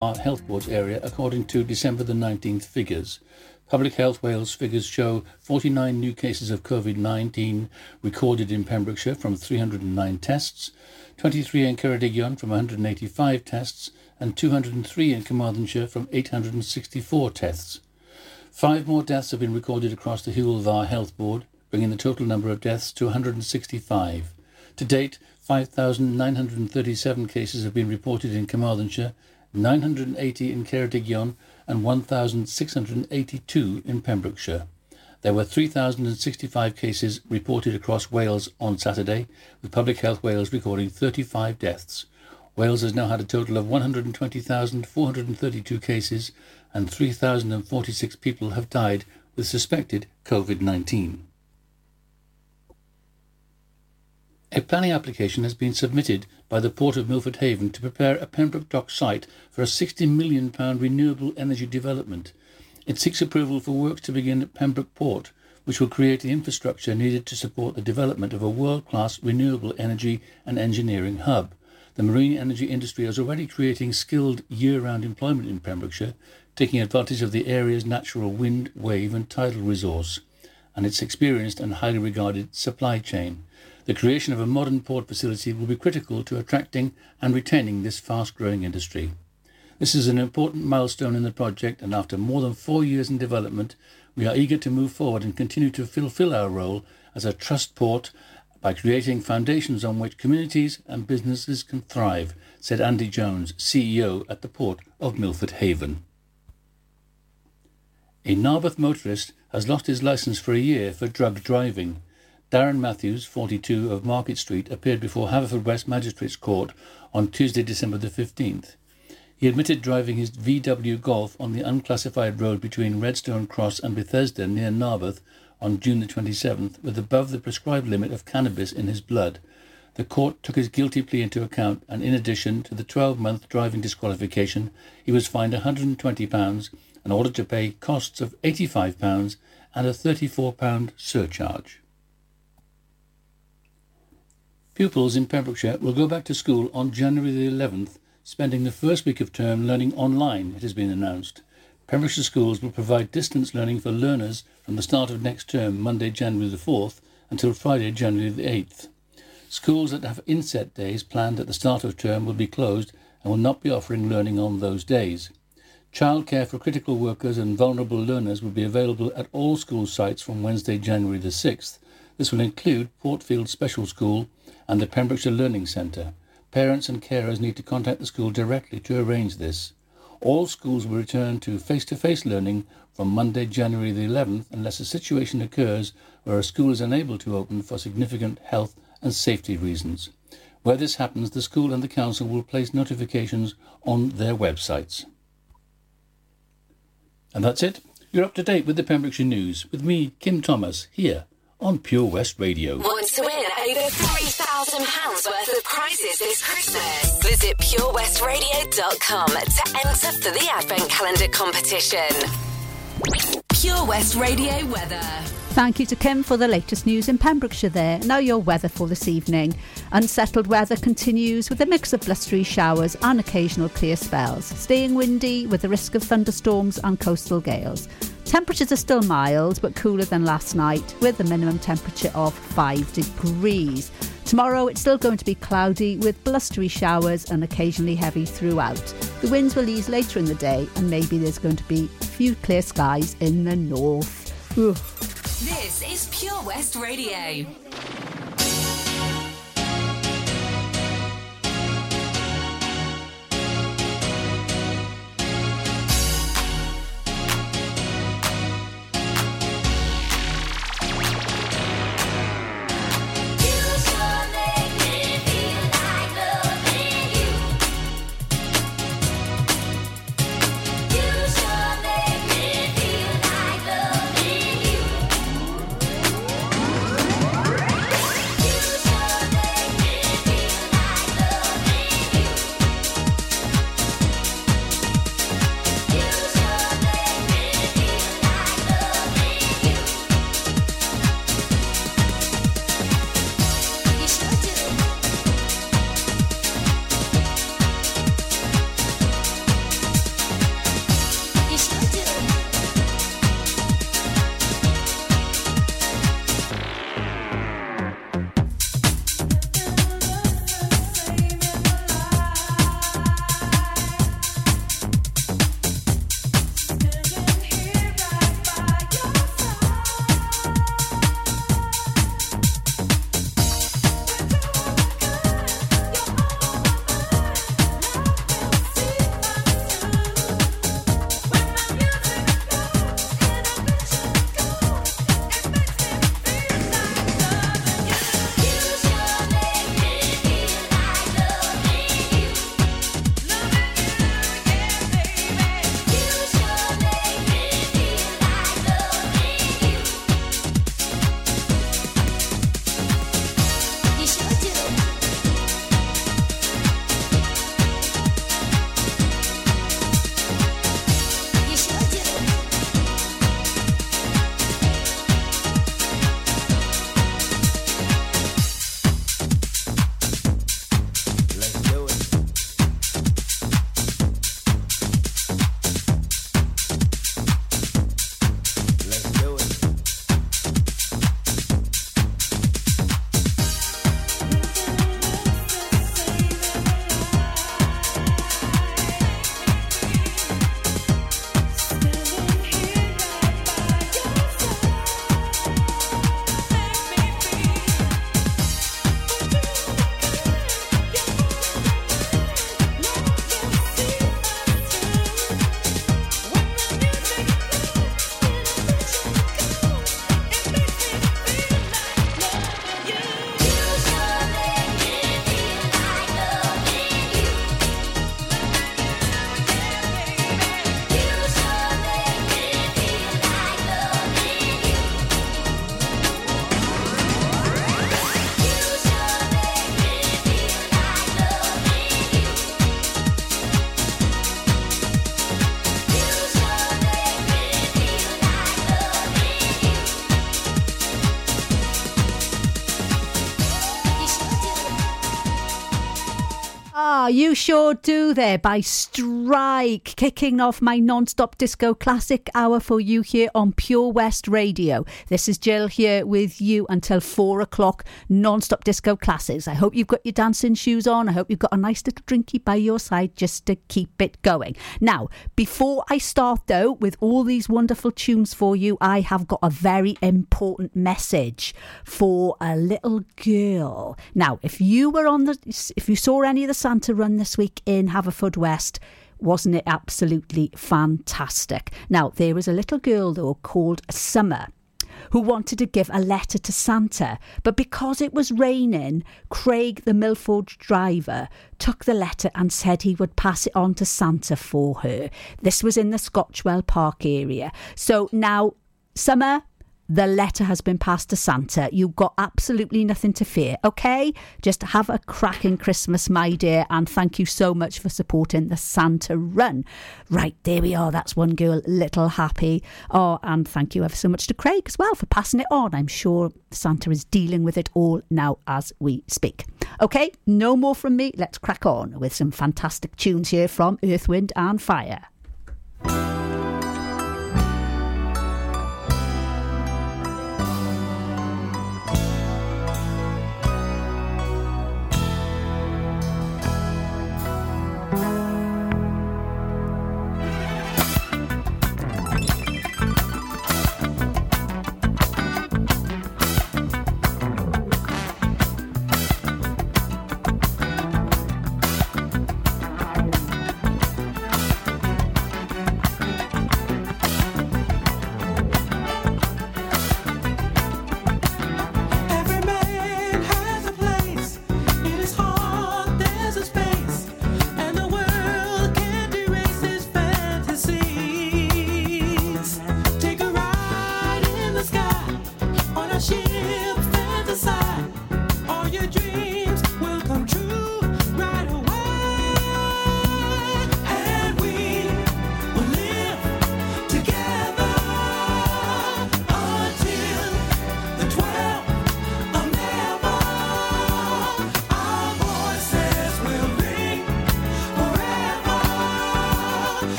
Health Board's area according to December the 19th figures. Public Health Wales figures show 49 new cases of COVID 19 recorded in Pembrokeshire from 309 tests, 23 in Ceredigion from 185 tests, and 203 in Carmarthenshire from 864 tests. Five more deaths have been recorded across the Hywel Health Board, bringing the total number of deaths to 165. To date, 5,937 cases have been reported in Carmarthenshire 980 in Ceredigion and 1,682 in Pembrokeshire. There were 3,065 cases reported across Wales on Saturday, with Public Health Wales recording 35 deaths. Wales has now had a total of 120,432 cases and 3,046 people have died with suspected COVID 19. A planning application has been submitted by the Port of Milford Haven to prepare a Pembroke Dock site for a £60 million renewable energy development. It seeks approval for works to begin at Pembroke Port, which will create the infrastructure needed to support the development of a world-class renewable energy and engineering hub. The marine energy industry is already creating skilled year-round employment in Pembrokeshire, taking advantage of the area's natural wind, wave and tidal resource and its experienced and highly regarded supply chain. The creation of a modern port facility will be critical to attracting and retaining this fast-growing industry. This is an important milestone in the project, and after more than four years in development, we are eager to move forward and continue to fulfill our role as a trust port by creating foundations on which communities and businesses can thrive, said Andy Jones, CEO at the Port of Milford Haven. A Narberth motorist has lost his licence for a year for drug driving. Darren Matthews, 42, of Market Street, appeared before Haverfordwest Magistrates Court on Tuesday, December the 15th. He admitted driving his VW Golf on the unclassified road between Redstone Cross and Bethesda near Narberth on June the 27th with above the prescribed limit of cannabis in his blood. The court took his guilty plea into account, and in addition to the 12 month driving disqualification, he was fined £120 and ordered to pay costs of £85 and a £34 surcharge. Pupils in Pembrokeshire will go back to school on January the 11th, spending the first week of term learning online, it has been announced. Pembrokeshire schools will provide distance learning for learners from the start of next term, Monday, January the 4th, until Friday, January the 8th. Schools that have inset days planned at the start of term will be closed and will not be offering learning on those days. Childcare for critical workers and vulnerable learners will be available at all school sites from Wednesday, January the 6th. This will include Portfield Special School, and the Pembrokeshire Learning Centre. Parents and carers need to contact the school directly to arrange this. All schools will return to face-to-face learning from Monday, January the 11th, unless a situation occurs where a school is unable to open for significant health and safety reasons. Where this happens, the school and the council will place notifications on their websites. And that's it. You're up to date with the Pembrokeshire News with me, Kim Thomas, here on Pure West Radio. Want to win over £3,000 worth of prizes this Christmas? Visit purewestradio.com to enter for the Advent Calendar competition. Pure West Radio weather. Thank you to Kim for the latest news in Pembrokeshire there. Now your weather for this evening. Unsettled weather continues with a mix of blustery showers and occasional clear spells, staying windy with the risk of thunderstorms and coastal gales. Temperatures are still mild but cooler than last night with a minimum temperature of 5 degrees. Tomorrow it's still going to be cloudy with blustery showers and occasionally heavy throughout. The winds will ease later in the day and maybe there's going to be a few clear skies in the north. Ugh. This is Pure West Radio. You sure do there? By Strike, kicking off my non stop disco classic hour for you here on Pure West Radio. This is Jill here with you until four o'clock, non stop disco classics. I hope you've got your dancing shoes on. I hope you've got a nice little drinky by your side just to keep it going. Now, before I start though with all these wonderful tunes for you, I have got a very important message for a little girl. Now, if you were on the, if you saw any of the Santa run this week in Haverfordwest, wasn't it absolutely fantastic? Now, there was a little girl though called Summer who wanted to give a letter to Santa, but because it was raining, Craig, the Milford driver, took the letter and said he would pass it on to Santa for her. This was in the Scotchwell Park area. So now, Summer, the letter has been passed to Santa. You've got absolutely nothing to fear, okay? Just have a cracking Christmas, my dear, and thank you so much for supporting the Santa run. Right, there we are. That's one girl, little happy. Oh, and thank you ever so much to Craig as well for passing it on. I'm sure Santa is dealing with it all now as we speak. Okay, no more from me. Let's crack on with some fantastic tunes here from Earth, Wind, and Fire.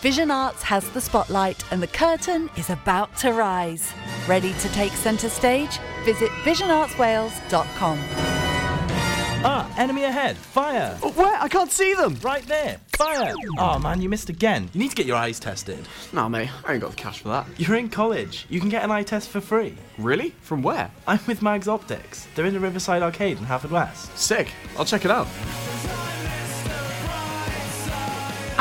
Vision Arts has the spotlight and the curtain is about to rise. Ready to take centre stage? Visit visionartswales.com. Ah, enemy ahead. Fire. Oh, where? I can't see them. Right there. Fire. Oh man, you missed again. You need to get your eyes tested. Nah, mate, I ain't got the cash for that. You're in college. You can get an eye test for free. Really? From where? I'm with Mags Optics. They're in the Riverside Arcade in Haverfordwest. Sick. I'll check it out.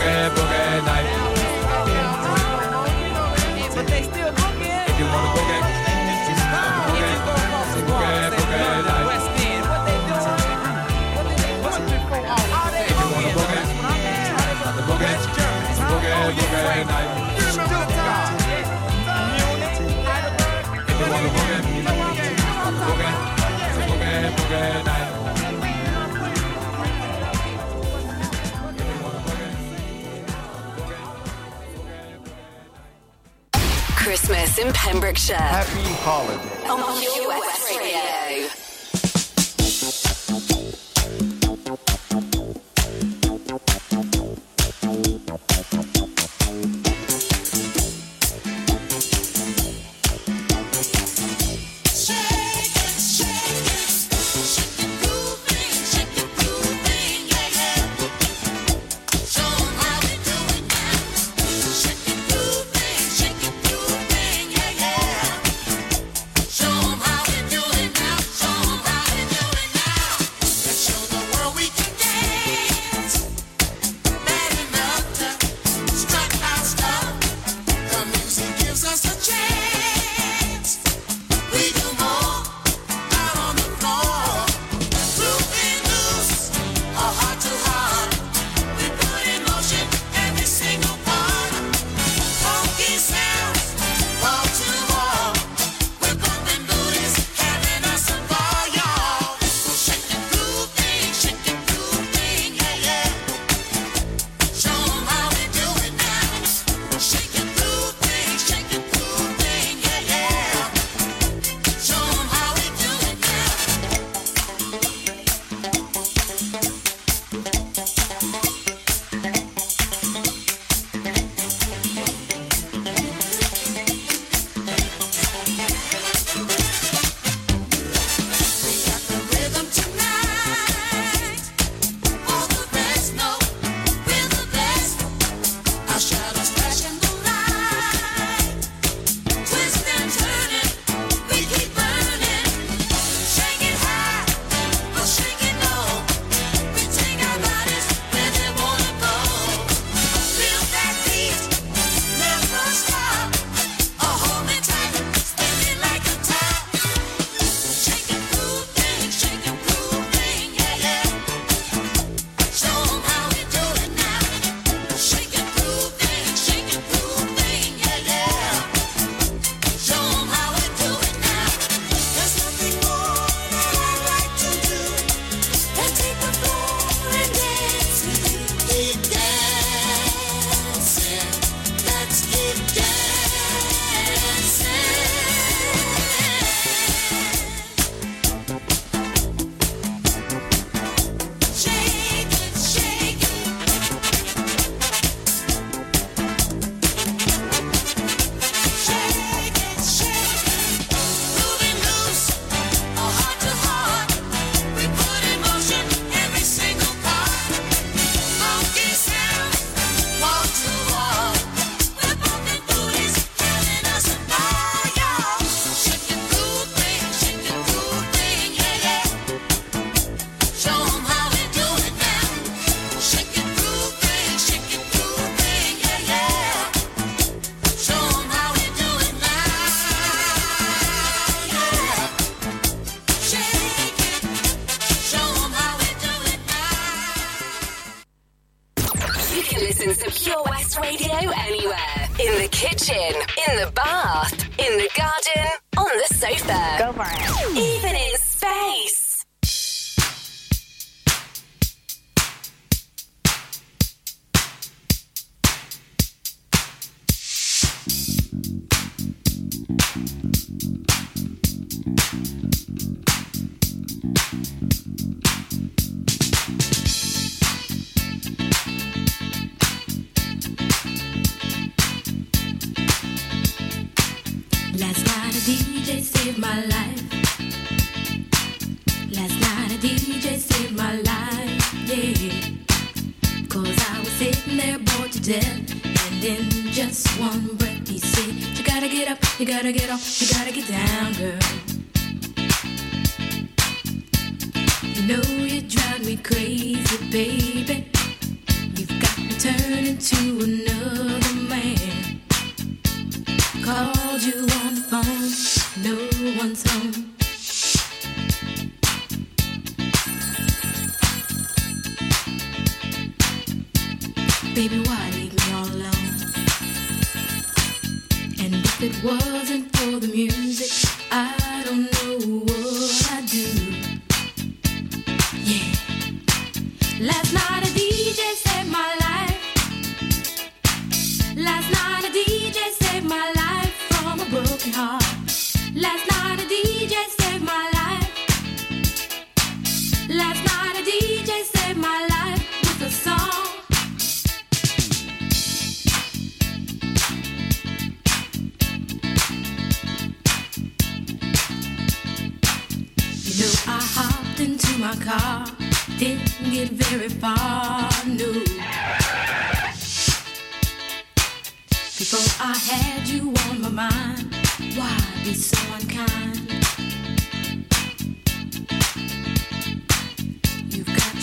forever. In Pembrokeshire. Happy holiday. On Pure Radio.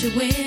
to win.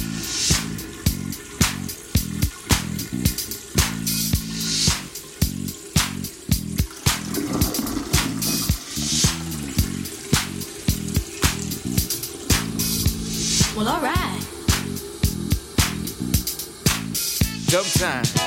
dumb time.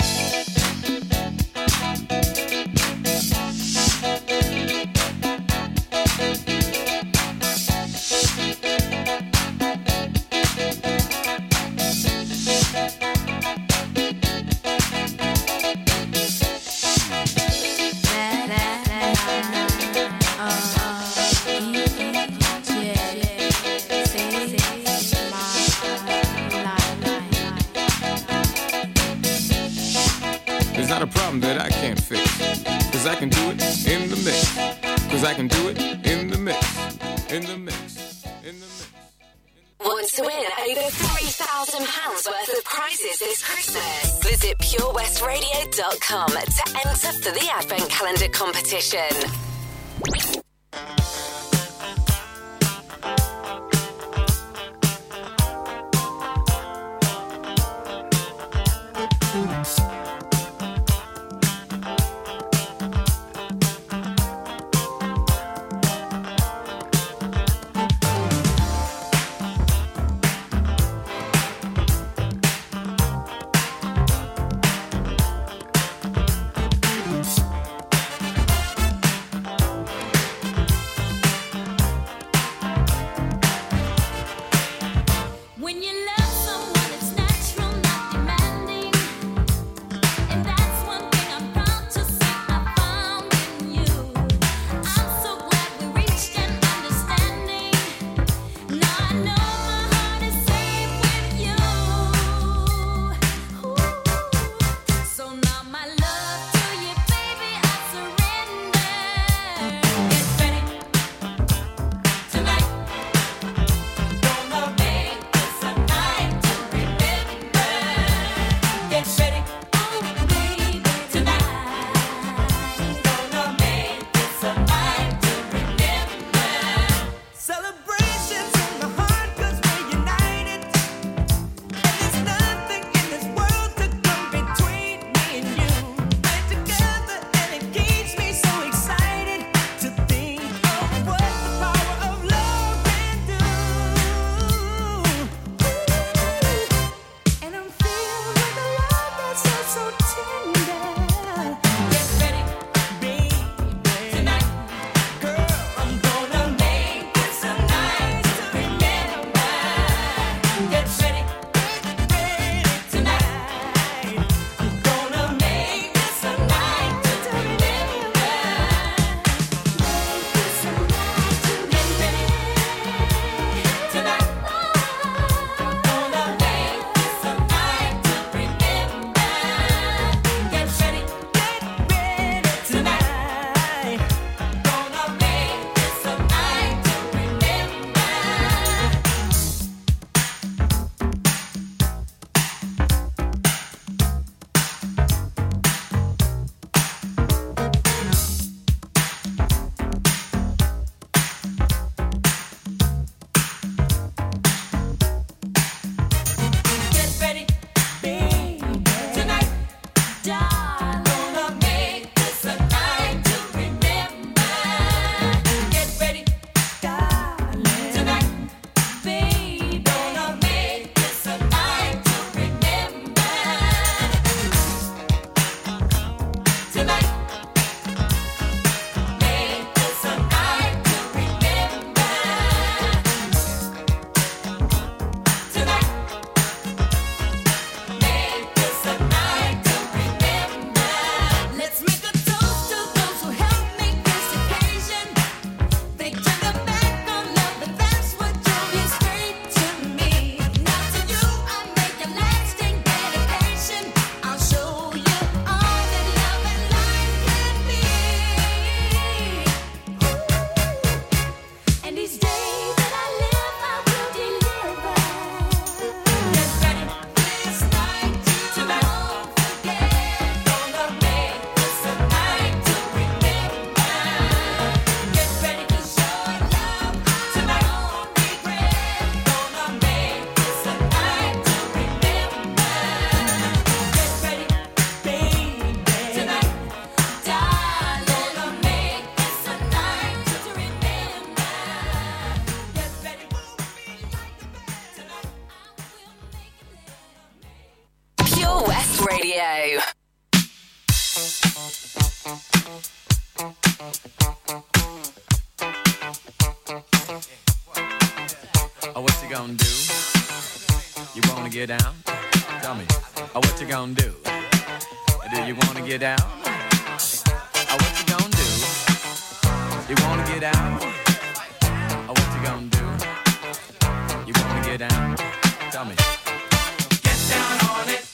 A competition. You wanna get down? Tell me, oh, what you gonna do? Do you wanna get down? Oh, what you gonna do? You wanna get down? Oh, what you gonna do? You wanna get down? Tell me. Get down on it.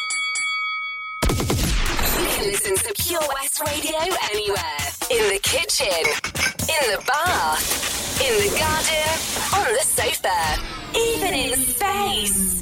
Pure West Radio anywhere. In the kitchen, in the bath, in the garden, on the sofa, even in space.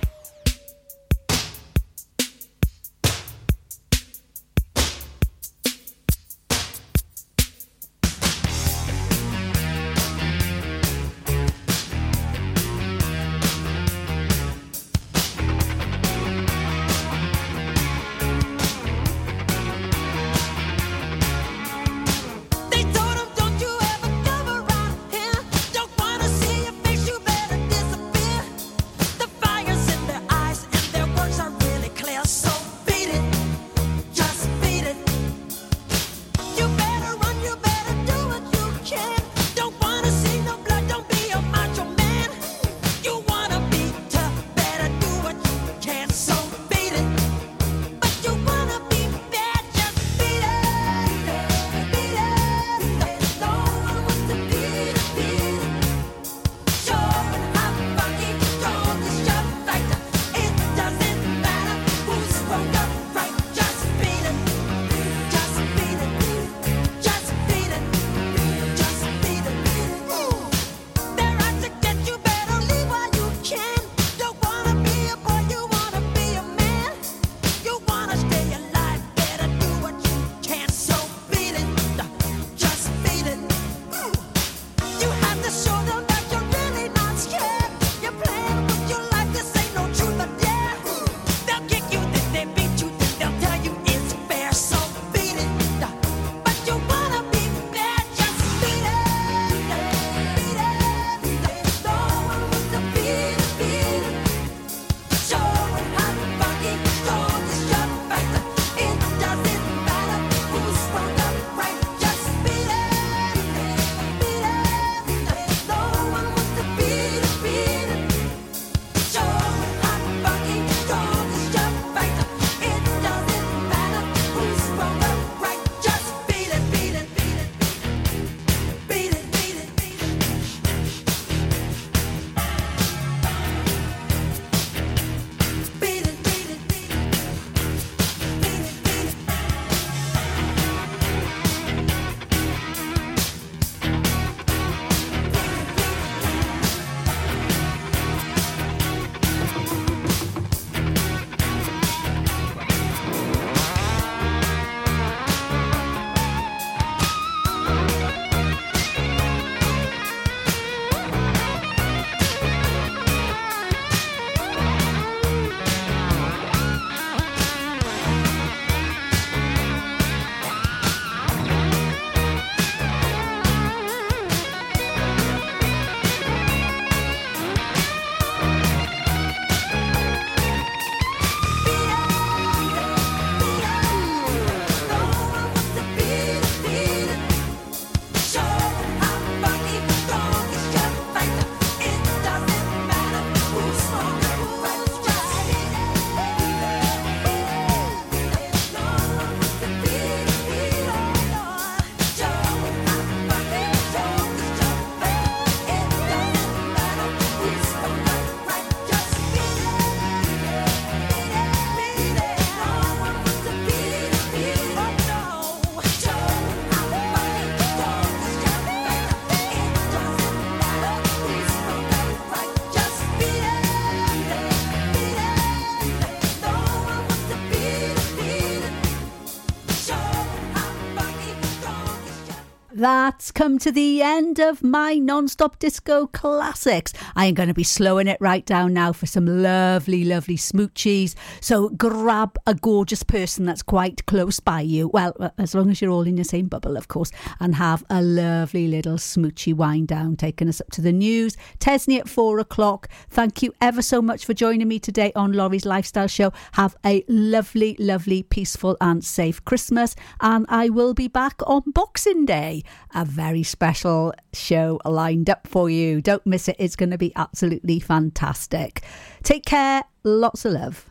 that that's come to the end of my non-stop disco classics. I am going to be slowing it right down now for some lovely, lovely smoochies. So grab a gorgeous person that's quite close by you. Well, uh, as long as you're all in the same bubble, of course, and have a lovely little smoochy wind down, taking us up to the news. Tesney at four o'clock. Thank you ever so much for joining me today on Lawrie's Lifestyle Show. Have a lovely, lovely, peaceful and safe Christmas. And I will be back on Boxing Day. A very special show lined up for you. Don't miss it. It's going to be absolutely fantastic. Take care. Lots of love.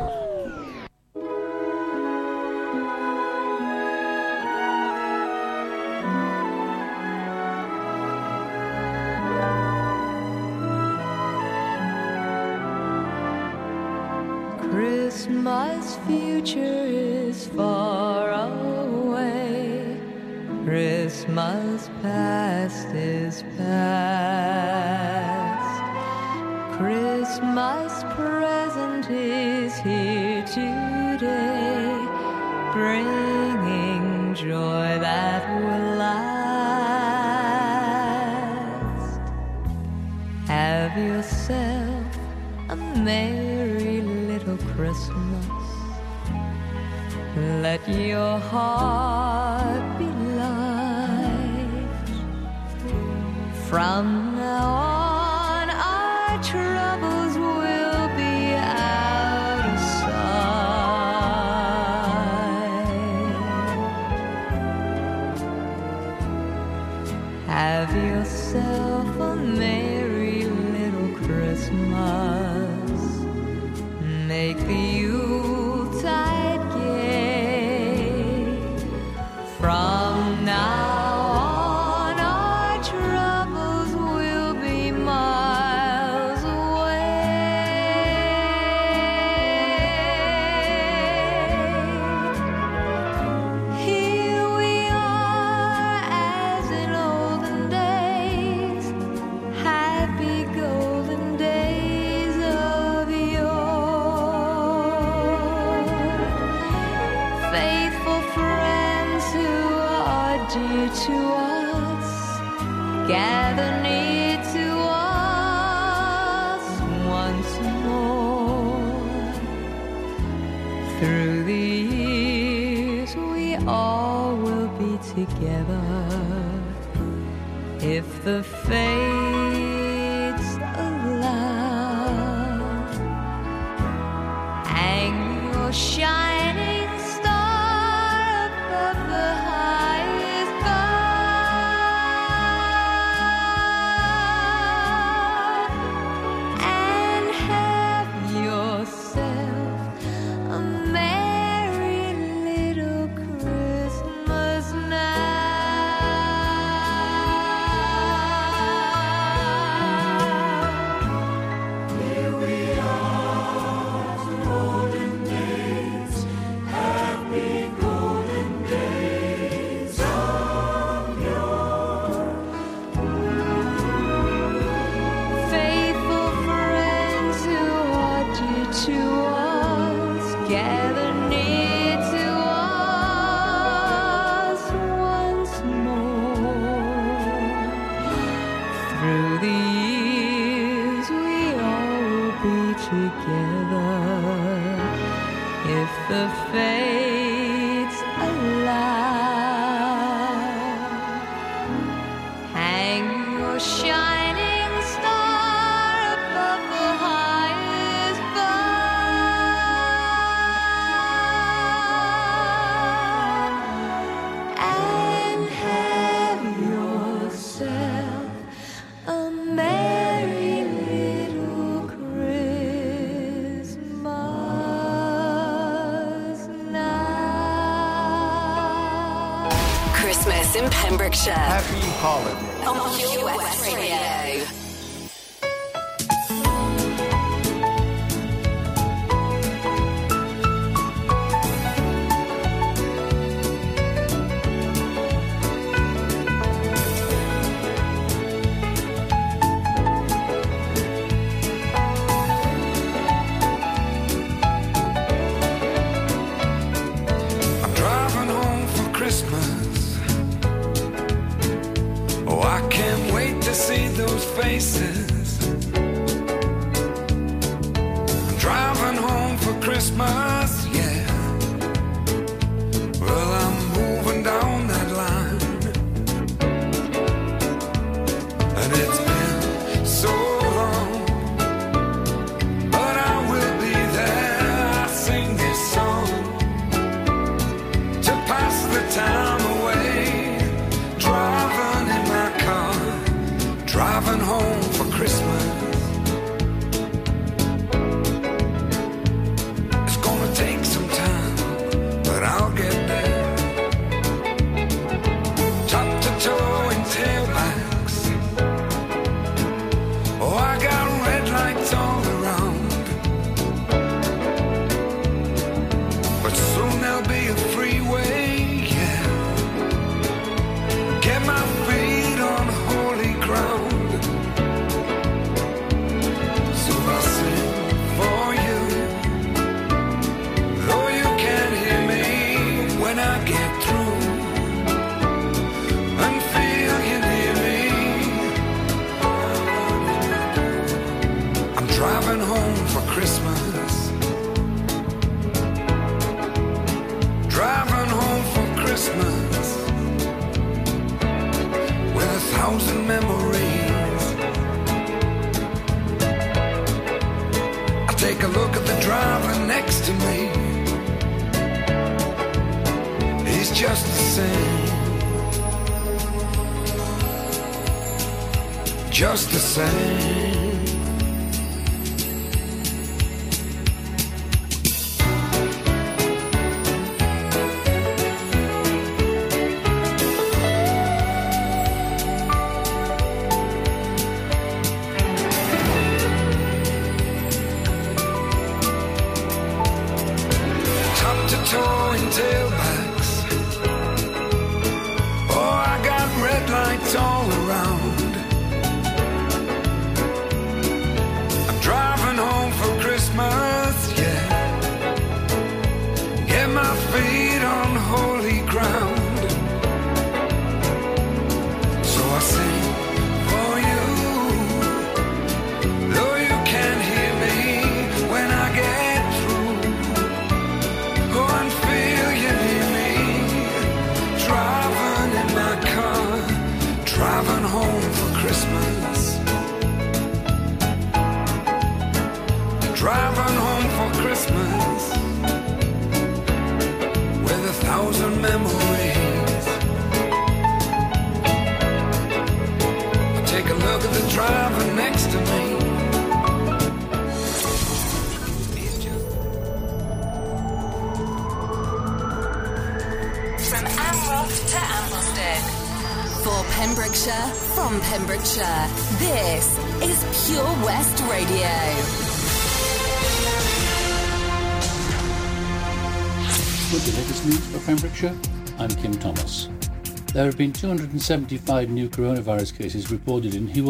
Christmas present is here today, bringing joy that will last. Have yourself a merry little Christmas. Let your heart be light from now on. Happy holidays. On US Radio. just the same. Just the same. There have been 275 new coronavirus cases reported in Hywel